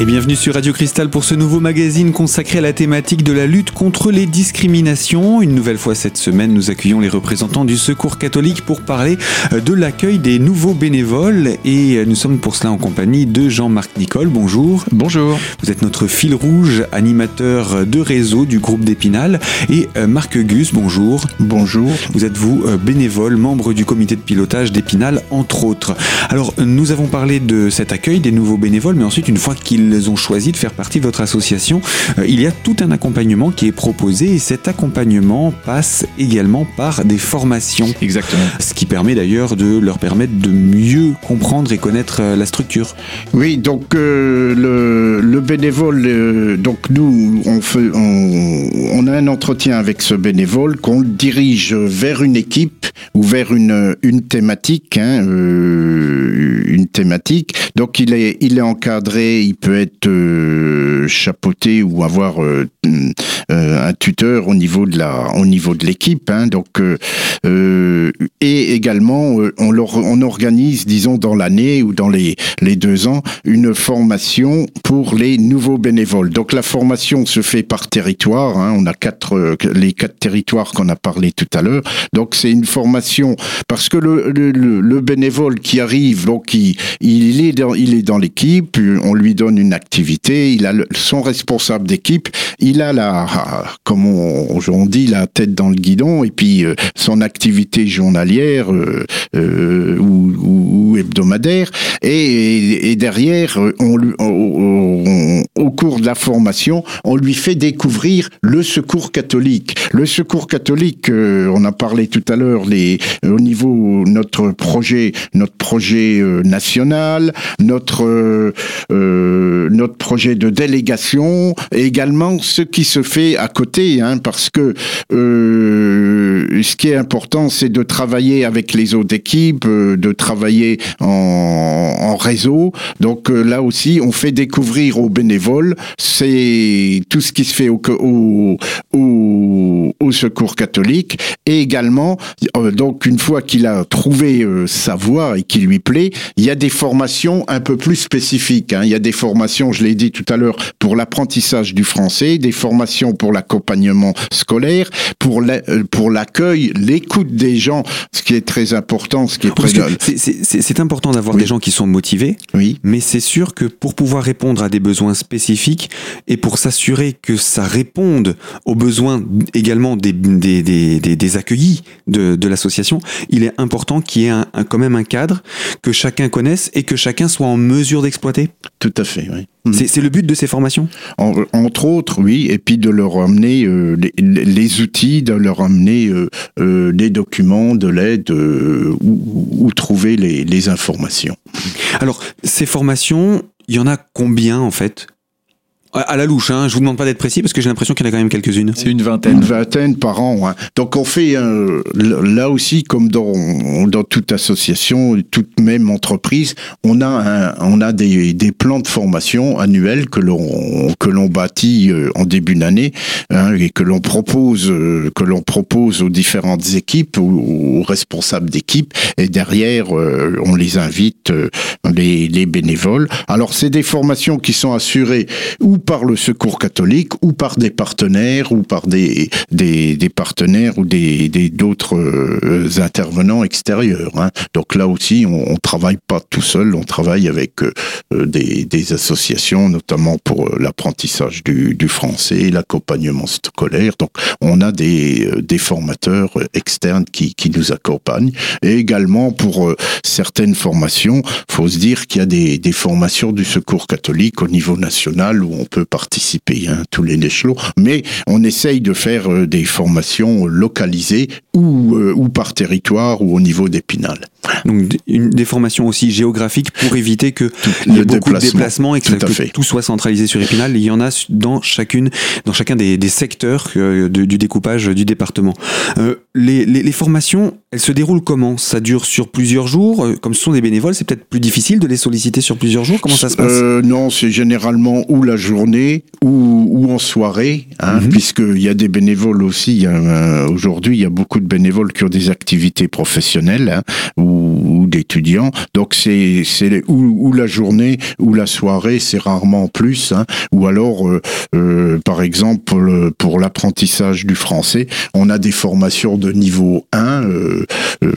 Et bienvenue sur Radio Cristal pour ce nouveau magazine consacré à la thématique de la lutte contre les discriminations. Une nouvelle fois cette semaine, nous accueillons les représentants du Secours catholique pour parler euh, de l'accueil des nouveaux bénévoles. Et euh, nous sommes pour cela en compagnie de Jean-Marc Nicole. Bonjour. Bonjour. Vous êtes notre fil rouge, animateur de réseau du groupe d'Épinal. Et euh, Marc Gus, bonjour. Bonjour. Vous êtes vous bénévole, membre du comité de pilotage d'Épinal, entre autres. Alors, nous avons parlé de cet accueil des nouveaux bénévoles, mais ensuite, une fois qu'ils ont choisi de faire partie de votre association, euh, il y a tout un accompagnement qui est proposé et cet accompagnement passe également par des formations. Exactement. Ce qui permet d'ailleurs de leur permettre de mieux comprendre et connaître euh, la structure. Oui, donc euh, le, bénévole, donc nous, on, fait, on, a un entretien avec ce bénévole qu'on dirige vers une équipe ou vers une, une thématique, hein, une thématique. Donc il est, il est encadré, il peut être euh, chapeauté ou avoir euh, un tuteur au niveau de la, au niveau de l'équipe. Hein, donc et également on, leur, on organise, disons dans l'année ou dans les les deux ans, une formation pour les nouveaux bénévoles. Donc la formation se fait par territoire. Hein, on a quatre les quatre territoires qu'on a parlé tout à l'heure. Donc c'est une formation parce que le, le, le, bénévole qui arrive, donc il, il est dans, il est dans l'équipe, on lui donne une activité, il a son responsable d'équipe, il a la, comme on, dit, la tête dans le guidon, et puis euh, son activité journalière euh, euh, ou, hebdomadaire, et, derrière, au cours de la formation, on lui fait découvrir le secours catholique. Le secours catholique, on a parlé tout à l'heure, au niveau notre projet, notre projet national, notre notre projet de délégation, et également ce qui se fait à côté, hein, parce que euh, ce qui est important, c'est de travailler avec les autres équipes, euh, de travailler en, en réseau. Donc euh, là aussi, on fait découvrir aux bénévoles, c'est tout ce qui se fait au, au, au, secours catholique, et également, euh, donc une fois qu'il a trouvé sa voie et qui lui plaît, il y a des formations un peu plus spécifiques. Hein. Il y a des formations, je l'ai dit tout à l'heure, pour l'apprentissage du français, des formations pour l'accompagnement scolaire, pour euh, pour l'accueil, l'écoute des gens, ce qui est très important, ce qui est C'est important d'avoir des gens qui sont motivés, oui. mais c'est sûr que pour pouvoir répondre à des besoins spécifiques et pour s'assurer que ça réponde aux besoins également des, des, des, des accueillis de, de l'association, il est important qu'il y ait un, quand même un cadre que chacun connaisse et que chacun soit en mesure d'exploiter. Tout à fait, oui. C'est le but de ces formations? Entre autres, oui, et puis de leur amener euh, les, outils, de leur amener euh, euh, des documents, de l'aide, où, trouver les, les informations. Alors, ces formations, il y en a combien en fait? À la louche, hein. je vous demande pas d'être précis parce que j'ai l'impression qu'il y en a quand même quelques-unes. C'est une vingtaine. Une vingtaine par an. Hein. Donc on fait euh, là aussi comme dans, dans toute association, toute même entreprise, on a un, on a des, des plans de formation annuels que l'on que l'on bâtit euh, en début d'année hein, et que l'on propose euh, que l'on propose aux différentes équipes, aux, responsables d'équipe et derrière on les invite les, les bénévoles. Alors c'est des formations qui sont assurées ou par le secours catholique ou par des partenaires ou par des, des, des partenaires ou des d'autres euh, intervenants extérieurs. Hein. Donc là aussi, on, on travaille pas tout seul, on travaille avec euh, des, des, associations, notamment pour euh, l'apprentissage du, du, français, l'accompagnement scolaire. Donc on a des, des formateurs externes qui, qui nous accompagnent et également pour certaines formations, faut se dire qu'il y a des, des formations du secours catholique au niveau national où on peut participer, hein, tous les échelons, mais on essaye de faire euh, des formations localisées ou, euh, ou par territoire ou au niveau d'Épinal. Donc une, des formations aussi géographiques pour éviter que il y ait beaucoup de déplacements et que, tout, soit centralisé sur Épinal. Il y en a dans chacune, dans chacun des, des secteurs euh, du découpage du département. les, les, les, formations, elles se déroulent comment? Ça dure sur plusieurs jours? Comme ce sont des bénévoles, c'est peut-être plus difficile de les solliciter sur plusieurs jours? Comment ça se passe? Non, c'est généralement ou la journée journée ou, ou en soirée, hein, mhm. puisqu'il y a des bénévoles aussi. Aujourd'hui, il y a beaucoup de bénévoles qui ont des activités professionnelles hein, ou, ou d'étudiants. Donc c'est ou, ou, la journée ou la soirée, c'est rarement plus. Hein. Ou alors, euh, euh, par exemple, pour, l'apprentissage du français, on a des formations de niveau 1 euh,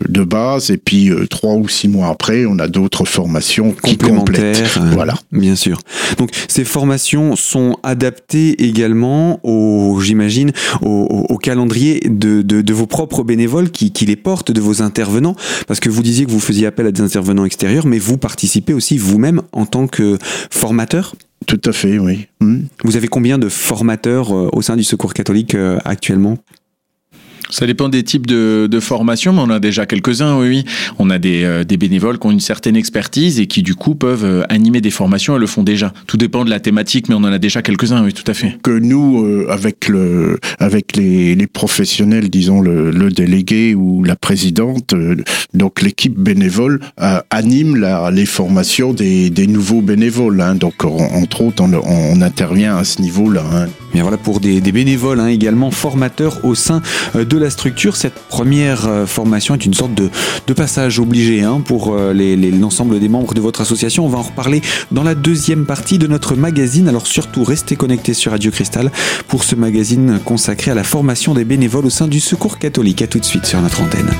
de base, et puis trois ou six mois après, on a d'autres formations complémentaires. voilà. Bien sûr. Donc ces formations sont adaptées également au, j'imagine, au, au, calendrier de, de, de, vos propres bénévoles qui, qui les portent, de vos intervenants, parce que vous disiez que vous faisiez appel à des intervenants extérieurs, mais vous participez aussi vous-même en tant que formateur? Tout à fait, oui. Hmm. Vous avez combien de formateurs euh, au sein du Secours catholique euh, actuellement? Ça dépend des types de, de formations, mais on a déjà quelques-uns, oui, On a des, euh, des, bénévoles qui ont une certaine expertise et qui, du coup, peuvent euh, animer des formations et le font déjà. Tout dépend de la thématique, mais on en a déjà quelques-uns, oui, tout à fait. Que nous, euh, avec, le, avec les, les professionnels, disons le, le, délégué ou la présidente, donc l'équipe bénévole anime la, les formations des, des nouveaux bénévoles. Hein. Donc, entre autres, on, on, intervient à ce niveau-là. Hein. Bien voilà pour des, bénévoles hein, également formateurs au sein de la structure, cette première euh, formation est une sorte de, passage obligé hein, pour euh, l'ensemble des membres de votre association. On va en reparler dans la deuxième partie de notre magazine. Alors surtout, restez connectés sur Radio Cristal pour ce magazine consacré à la formation des bénévoles au sein du Secours catholique. A tout de suite sur notre antenne.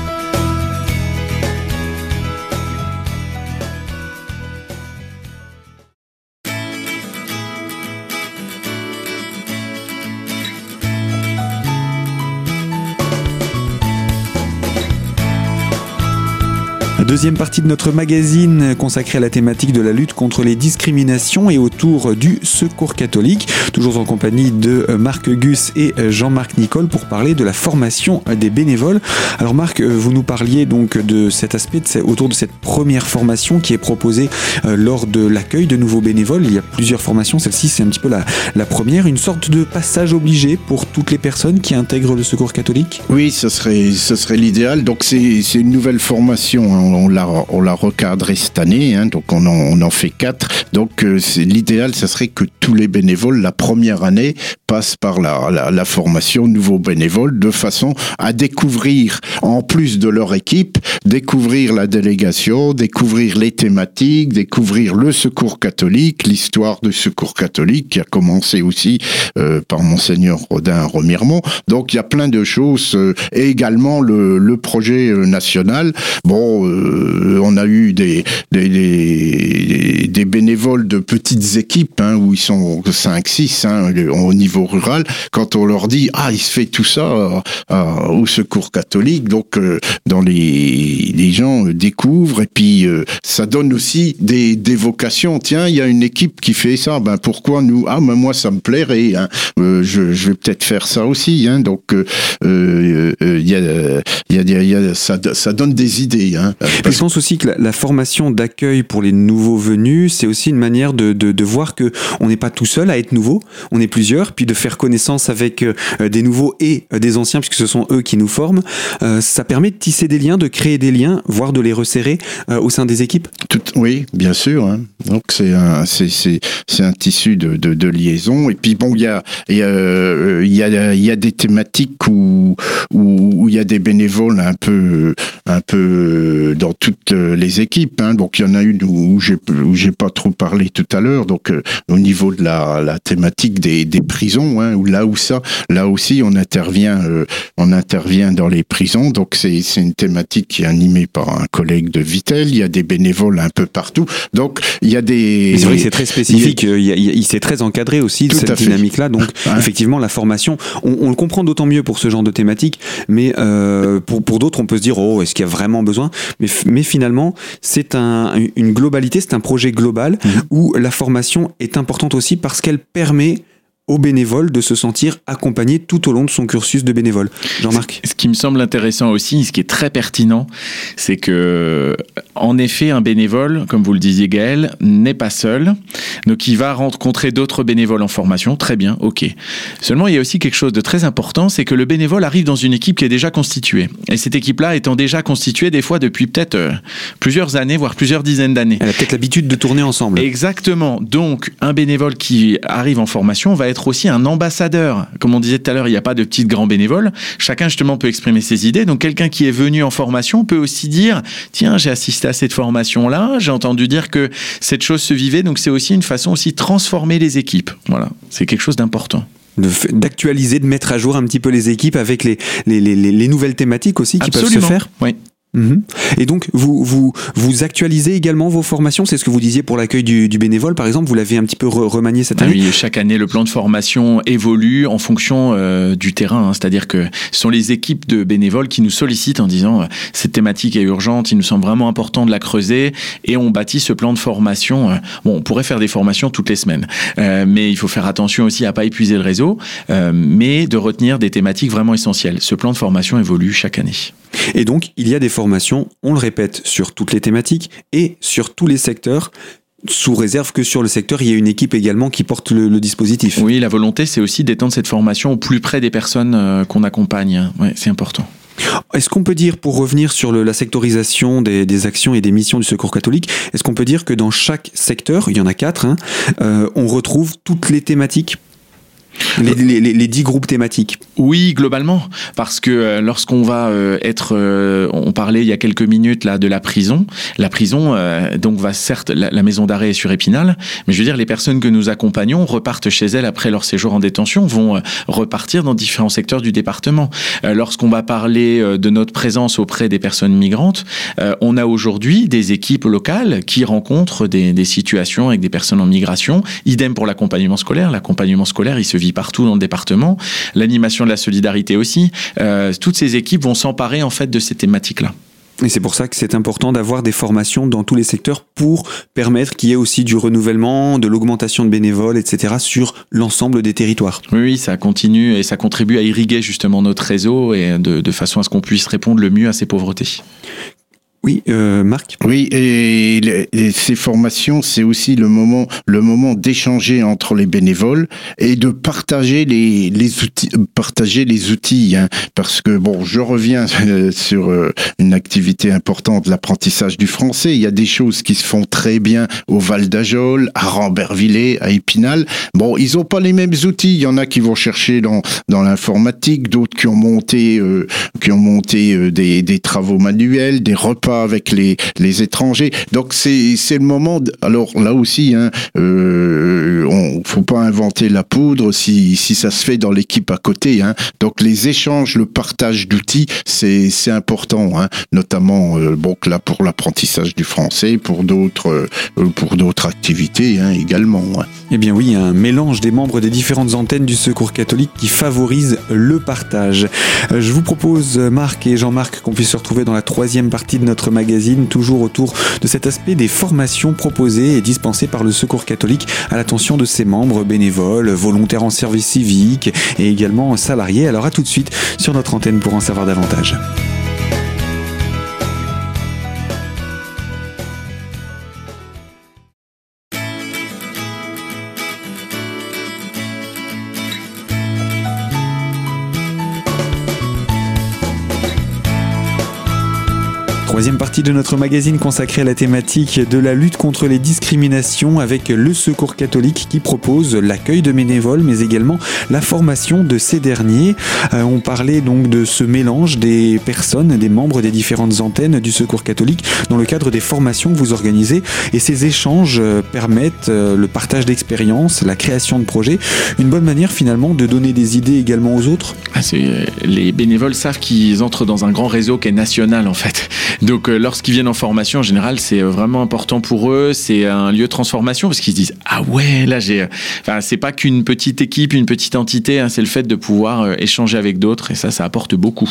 Deuxième partie de notre magazine consacrée à la thématique de la lutte contre les discriminations et autour du secours catholique. Toujours en compagnie de Marc Gus et Jean-Marc Nicole pour parler de la formation des bénévoles. Alors Marc, vous nous parliez donc de cet aspect autour de cette première formation qui est proposée euh, lors de l'accueil de nouveaux bénévoles. Il y a plusieurs formations, celle-ci c'est un petit peu la, première, une sorte de passage obligé pour toutes les personnes qui intègrent le secours catholique? Oui, ce serait, serait l'idéal. Donc c'est une nouvelle formation. Hein on l'a on recadré cette année, hein, donc on en, fait quatre. Donc euh, l'idéal, ça serait que tous les bénévoles la première année passent par la, la, la, formation nouveaux bénévoles de façon à découvrir, en plus de leur équipe, découvrir la délégation, découvrir les thématiques, découvrir le secours catholique, l'histoire du secours catholique qui a commencé aussi euh, par monseigneur Rodin Remiremont. Donc il y a plein de choses euh, et également le, le projet euh, national. Bon. Euh, on a eu des, des, des, bénévoles de petites équipes hein, où ils sont 5-6 hein, au niveau rural. Quand on leur dit ah il se fait tout ça euh, euh, au secours catholique, donc dans les, les gens découvrent et puis ça donne aussi des, des vocations. Tiens, il y a une équipe qui fait ça. Ben pourquoi nous Ah ben moi ça me plairait. Hein. je, je, vais peut-être faire ça aussi. Hein. Donc il y a, y a, ça, ça donne des idées. Hein. Je pense aussi que la, formation d'accueil pour les nouveaux venus, c'est aussi une manière de, de, de voir que on n'est pas tout seul à être nouveau, on est plusieurs, puis de faire connaissance avec euh, des nouveaux et euh, des anciens, puisque ce sont eux qui nous forment. Euh, ça permet de tisser des liens, de créer des liens, voire de les resserrer au sein des équipes. Oui, bien sûr. Hein. Donc c'est un, tissu de, liaison. Et puis bon, il y a, des thématiques où, où, il y a des bénévoles un peu, dans toutes les équipes. Hein. Donc il y en a une où j'ai j'ai pas trop parlé tout à l'heure. Donc euh, au niveau de la, la thématique des, des prisons, hein, où là où ça, là aussi on intervient, euh, on intervient dans les prisons. Donc c'est c'est une thématique qui est animée par un collègue de Vitel. Il y a des bénévoles un peu partout. Donc il y a des. C'est vrai que c'est très spécifique. Il, il, s'est très encadré aussi de cette dynamique-là. Donc effectivement la formation, on, on le comprend d'autant mieux pour ce genre de thématique, mais euh, pour pour d'autres on peut se dire oh est-ce qu'il y a vraiment besoin? Mais mais finalement, c'est un, une globalité, c'est un projet global mmh. où la formation est importante aussi parce qu'elle permet aux bénévoles de se sentir accompagnés tout au long de son cursus de bénévole. Jean-Marc Ce qui me semble intéressant aussi, ce qui est très pertinent, c'est que, en effet, un bénévole, comme vous le disiez Gaël, n'est pas seul. Donc il va rencontrer d'autres bénévoles en formation. Très bien, ok. Seulement, il y a aussi quelque chose de très important, c'est que le bénévole arrive dans une équipe qui est déjà constituée. Et cette équipe-là étant déjà constituée des fois depuis peut-être euh, plusieurs années, voire plusieurs dizaines d'années. Elle a peut-être l'habitude de tourner ensemble. Exactement. Donc, un bénévole qui arrive en formation va être aussi un ambassadeur. Comme on disait tout à l'heure, il n'y a pas de petits grands bénévoles. Chacun, justement, peut exprimer ses idées. Donc, quelqu'un qui est venu en formation peut aussi dire, tiens, j'ai assisté à cette formation-là, j'ai entendu dire que cette chose se vivait. Donc, c'est aussi une façon aussi de transformer les équipes. Voilà. C'est quelque chose d'important d'actualiser, de mettre à jour un petit peu les équipes avec les, les, les, les nouvelles thématiques aussi qui peuvent se faire. Oui. Mhm. Et donc, vous, vous, vous actualisez également vos formations C'est ce que vous disiez pour l'accueil du, du, bénévole, par exemple Vous l'avez un petit peu remanié cette ah année Oui, chaque année, le plan de formation évolue en fonction euh, du terrain. Hein. C'est-à-dire que ce sont les équipes de bénévoles qui nous sollicitent en disant euh, cette thématique est urgente, il nous semble vraiment important de la creuser. Et on bâtit ce plan de formation. Euh, bon, on pourrait faire des formations toutes les semaines, mais il faut faire attention aussi à pas épuiser le réseau, mais de retenir des thématiques vraiment essentielles. Ce plan de formation évolue chaque année. Et donc, il y a des formations, on le répète, sur toutes les thématiques et sur tous les secteurs sous réserve que sur le secteur, il y a une équipe également qui porte le, dispositif. Oui, la volonté, c'est aussi d'étendre cette formation au plus près des personnes euh, qu'on accompagne. Ouais, c'est important. Est-ce qu'on peut dire, pour revenir sur la sectorisation des, actions et des missions du Secours catholique, est-ce qu'on peut dire que dans chaque secteur, il y en a quatre, hein, euh, on retrouve toutes les thématiques les, dix groupes thématiques Oui, globalement, parce que euh, lorsqu'on va euh, être, euh, on parlait il y a quelques minutes là de la prison. La prison, donc va certes, la, maison d'arrêt est sur Épinal, mais je veux dire les personnes que nous accompagnons repartent chez elles après leur séjour en détention, vont repartir dans différents secteurs du département. lorsqu'on va parler de notre présence auprès des personnes migrantes, on a aujourd'hui des équipes locales qui rencontrent des, des situations avec des personnes en migration. Idem pour l'accompagnement scolaire. L'accompagnement scolaire, il se vit partout dans le département, l'animation de la solidarité aussi. Euh, toutes ces équipes vont s'emparer en fait de ces thématiques-là. Et c'est pour ça que c'est important d'avoir des formations dans tous les secteurs pour permettre qu'il y ait aussi du renouvellement, de l'augmentation de bénévoles, etc. sur l'ensemble des territoires. Oui, ça continue et ça contribue à irriguer justement notre réseau et de, de façon à ce qu'on puisse répondre le mieux à ces pauvretés. Oui, euh, Marc. Oui, et, ces formations, c'est aussi le moment, le moment d'échanger entre les bénévoles et de partager les, les outils, partager les outils, hein, parce que bon, je reviens sur euh, une activité importante, l'apprentissage du français. Il y a des choses qui se font très bien au Val d'Ajol, à Rambervillers, à Épinal. Bon, ils ont pas les mêmes outils. Il y en a qui vont chercher dans dans l'informatique, d'autres qui ont monté, euh, qui ont monté euh, des, des travaux manuels, des repas avec les, les étrangers. Donc c'est le moment. alors là aussi, hein, euh, faut pas inventer la poudre si si ça se fait dans l'équipe à côté. Hein. Donc les échanges, le partage d'outils, c'est important, hein, notamment euh, bon là pour l'apprentissage du français, pour d'autres euh, activités hein, également. Hein. Eh bien oui, un mélange des membres des différentes antennes du Secours catholique qui favorise le partage. Euh, je vous propose Marc et Jean-Marc qu'on puisse se retrouver dans la troisième partie de notre magazine, toujours autour de cet aspect des formations proposées et dispensées par le Secours catholique à l'attention de ses membres bénévoles, volontaires en service civique et également salariés. Alors à tout de suite sur notre antenne pour en savoir davantage. Troisième partie de notre magazine consacrée à la thématique de la lutte contre les discriminations avec le Secours catholique qui propose l'accueil de bénévoles mais également la formation de ces derniers. Euh, on parlait donc de ce mélange des personnes, des membres des différentes antennes du Secours catholique dans le cadre des formations que vous organisez et ces échanges euh, permettent euh, le partage d'expériences, la création de projets, une bonne manière finalement de donner des idées également aux autres? Ah, les bénévoles savent qu'ils entrent dans un grand réseau qui est national en fait. Euh, lorsqu'ils viennent en formation, en général, c'est euh, vraiment important pour eux. C'est un lieu de transformation parce qu'ils se disent ah ouais, là j'ai. Enfin, c'est pas qu'une petite équipe, une petite entité. Hein, c'est le fait de pouvoir euh, échanger avec d'autres et ça, ça apporte beaucoup.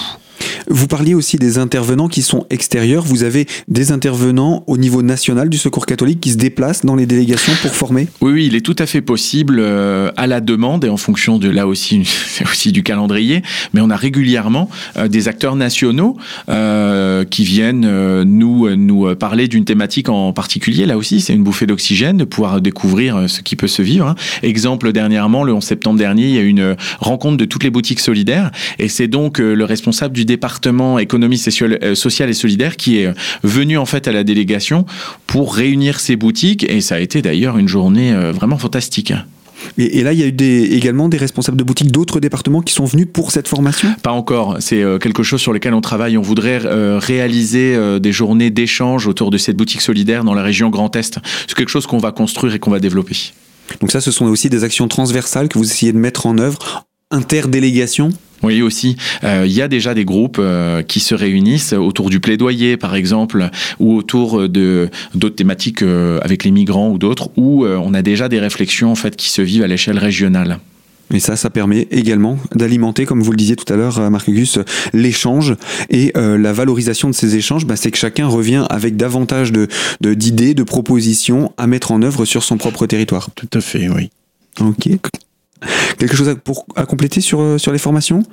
Vous parliez aussi des intervenants qui sont extérieurs. Vous avez des intervenants au niveau national du Secours catholique qui se déplacent dans les délégations pour former? Oui, oui, il est tout à fait possible euh, à la demande et en fonction de là aussi, aussi du calendrier. Mais on a régulièrement euh, des acteurs nationaux euh, qui viennent nous, nous parler d'une thématique en particulier. Là aussi, c'est une bouffée d'oxygène de pouvoir découvrir ce qui peut se vivre. Hein. Exemple, dernièrement, le 11 septembre dernier, il y a eu une rencontre de toutes les boutiques solidaires et c'est donc le responsable du département économie euh, sociale et solidaire qui est venu en fait à la délégation pour réunir ces boutiques et ça a été d'ailleurs une journée euh, vraiment fantastique. Et, là, il y a eu des, également des responsables de boutiques d'autres départements qui sont venus pour cette formation? Pas encore. C'est euh, quelque chose sur lequel on travaille. On voudrait réaliser des journées d'échange autour de cette boutique solidaire dans la région Grand Est. C'est quelque chose qu'on va construire et qu'on va développer. Donc ça, ce sont aussi des actions transversales que vous essayez de mettre en œuvre, interdélégation? Oui, aussi. Euh, il y a déjà des groupes euh, qui se réunissent autour du plaidoyer, par exemple, ou autour de d'autres thématiques euh, avec les migrants ou d'autres, où on a déjà des réflexions en fait qui se vivent à l'échelle régionale. Et ça, ça permet également d'alimenter, comme vous le disiez tout à l'heure, Marc Auguste, l'échange et la valorisation de ces échanges. Bah, c'est que chacun revient avec davantage de d'idées, de, propositions à mettre en œuvre sur son propre territoire. Tout à fait, oui. Ok. Quelque chose à, pour, à compléter sur, euh, sur les formations?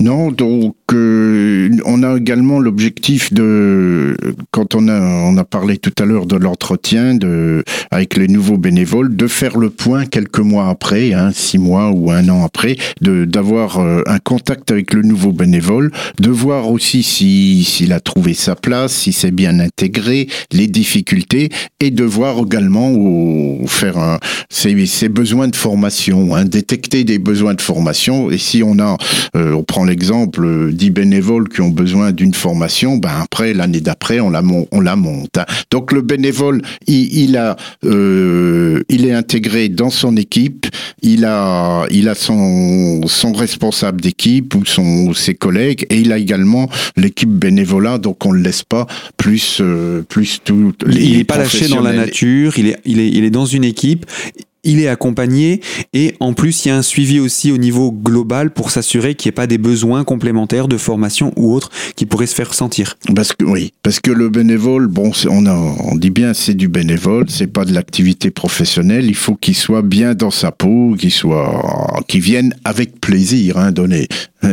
Non, donc euh, on a également l'objectif de, quand on a, on a parlé tout à l'heure de l'entretien de, avec les nouveaux bénévoles, de faire le point quelques mois après, hein, six mois ou un an après, de d'avoir euh, un contact avec le nouveau bénévole, de voir aussi s'il si, a trouvé sa place, si c'est bien intégré, les difficultés, et de voir également ou, faire un, ses, ses, besoins de formation, hein, détecter des besoins de formation. Et si on a, euh, on prend l'exemple 10 bénévoles qui ont besoin d'une formation, ben après l'année d'après on la on la monte. Hein. Donc le bénévole, il, a, euh, il est intégré dans son équipe, il a, il a son son responsable d'équipe ou son ses collègues et il a également l'équipe bénévolat. Donc on le laisse pas plus euh, plus tout. il n'est pas lâché dans la nature. Il est il est il est dans une équipe il est accompagné et en plus il y a un suivi aussi au niveau global pour s'assurer qu'il n'y ait pas des besoins complémentaires de formation ou autres qui pourraient se faire ressentir. Parce que oui, parce que le bénévole, bon, on, on dit bien c'est du bénévole, c'est pas de l'activité professionnelle. Il faut qu'il soit bien dans sa peau, qu'il soit, qu'il vienne avec plaisir, hein, donner.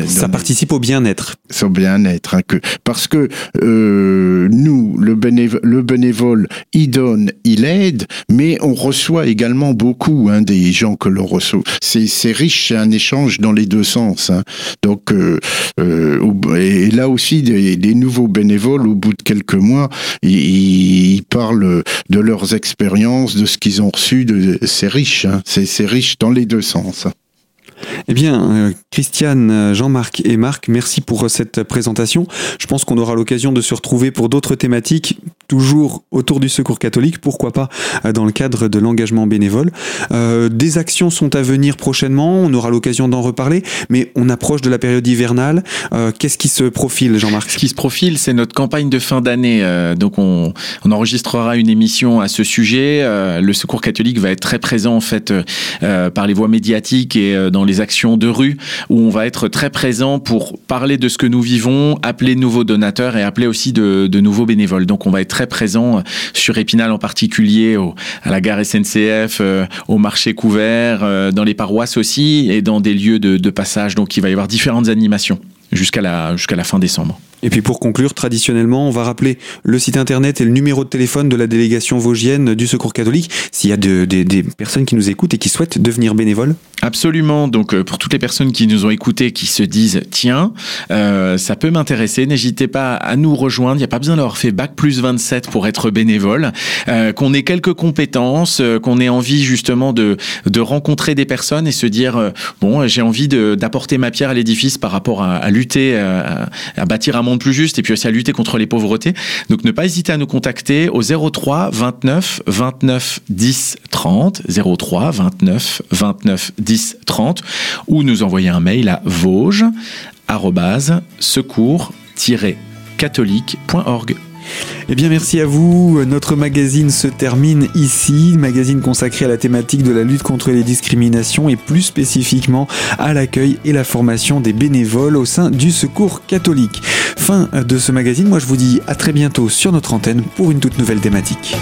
Ça participe au bien-être. Au bien-être, hein, que parce que euh, nous, le bénévole, le bénévole, il donne, il aide, mais on reçoit également beaucoup Hein, des gens que l'on reçoit. C'est riche, c'est un échange dans les deux sens. Hein. Donc, euh, euh, et là aussi, des, nouveaux bénévoles, au bout de quelques mois, ils, parlent de leurs expériences, de ce qu'ils ont reçu. C'est riche, hein. c'est riche dans les deux sens. Eh bien, euh, Christiane, Jean-Marc et Marc, merci pour cette présentation. Je pense qu'on aura l'occasion de se retrouver pour d'autres thématiques toujours autour du secours catholique, pourquoi pas euh, dans le cadre de l'engagement bénévole. Euh, des actions sont à venir prochainement, on aura l'occasion d'en reparler, mais on approche de la période hivernale. Euh, qu'est-ce qui se profile, Jean-Marc? Ce qui se profile, c'est notre campagne de fin d'année. donc on, enregistrera une émission à ce sujet. le secours catholique va être très présent en fait par les voies médiatiques et dans les actions de rue, où on va être très présent pour parler de ce que nous vivons, appeler de nouveaux donateurs et appeler aussi de, de nouveaux bénévoles. Donc on va être très présent euh, sur Épinal en particulier, à la gare SNCF, euh, au marché couvert, euh, dans les paroisses aussi, et dans des lieux de, passage. Donc il va y avoir différentes animations jusqu'à la, jusqu'à la fin décembre. Et puis pour conclure, traditionnellement, on va rappeler le site internet et le numéro de téléphone de la délégation vosgienne du Secours catholique s'il y a des personnes qui nous écoutent et qui souhaitent devenir bénévoles. Absolument. Donc euh, pour toutes les personnes qui nous ont écoutés, qui se disent tiens, euh, ça peut m'intéresser, n'hésitez pas à nous rejoindre. Il n'y a pas besoin d'avoir fait bac plus 27 pour être bénévole. Euh, qu'on ait quelques compétences, qu'on ait envie justement de de rencontrer des personnes et se dire bon, j'ai envie d'apporter ma pierre à l'édifice par rapport à, lutter, à, à bâtir un plus juste et puis aussi à lutter contre les pauvretés. Donc ne pas hésiter à nous contacter au 03 29 29 10 30 03 29 29 10 30 ou nous envoyer un mail à vosges secours-catholique.org. Eh bien, merci à vous. Notre magazine se termine ici. Magazine consacré à la thématique de la lutte contre les discriminations et plus spécifiquement à l'accueil et la formation des bénévoles au sein du Secours catholique. Fin de ce magazine. Moi, je vous dis à très bientôt sur notre antenne pour une toute nouvelle thématique.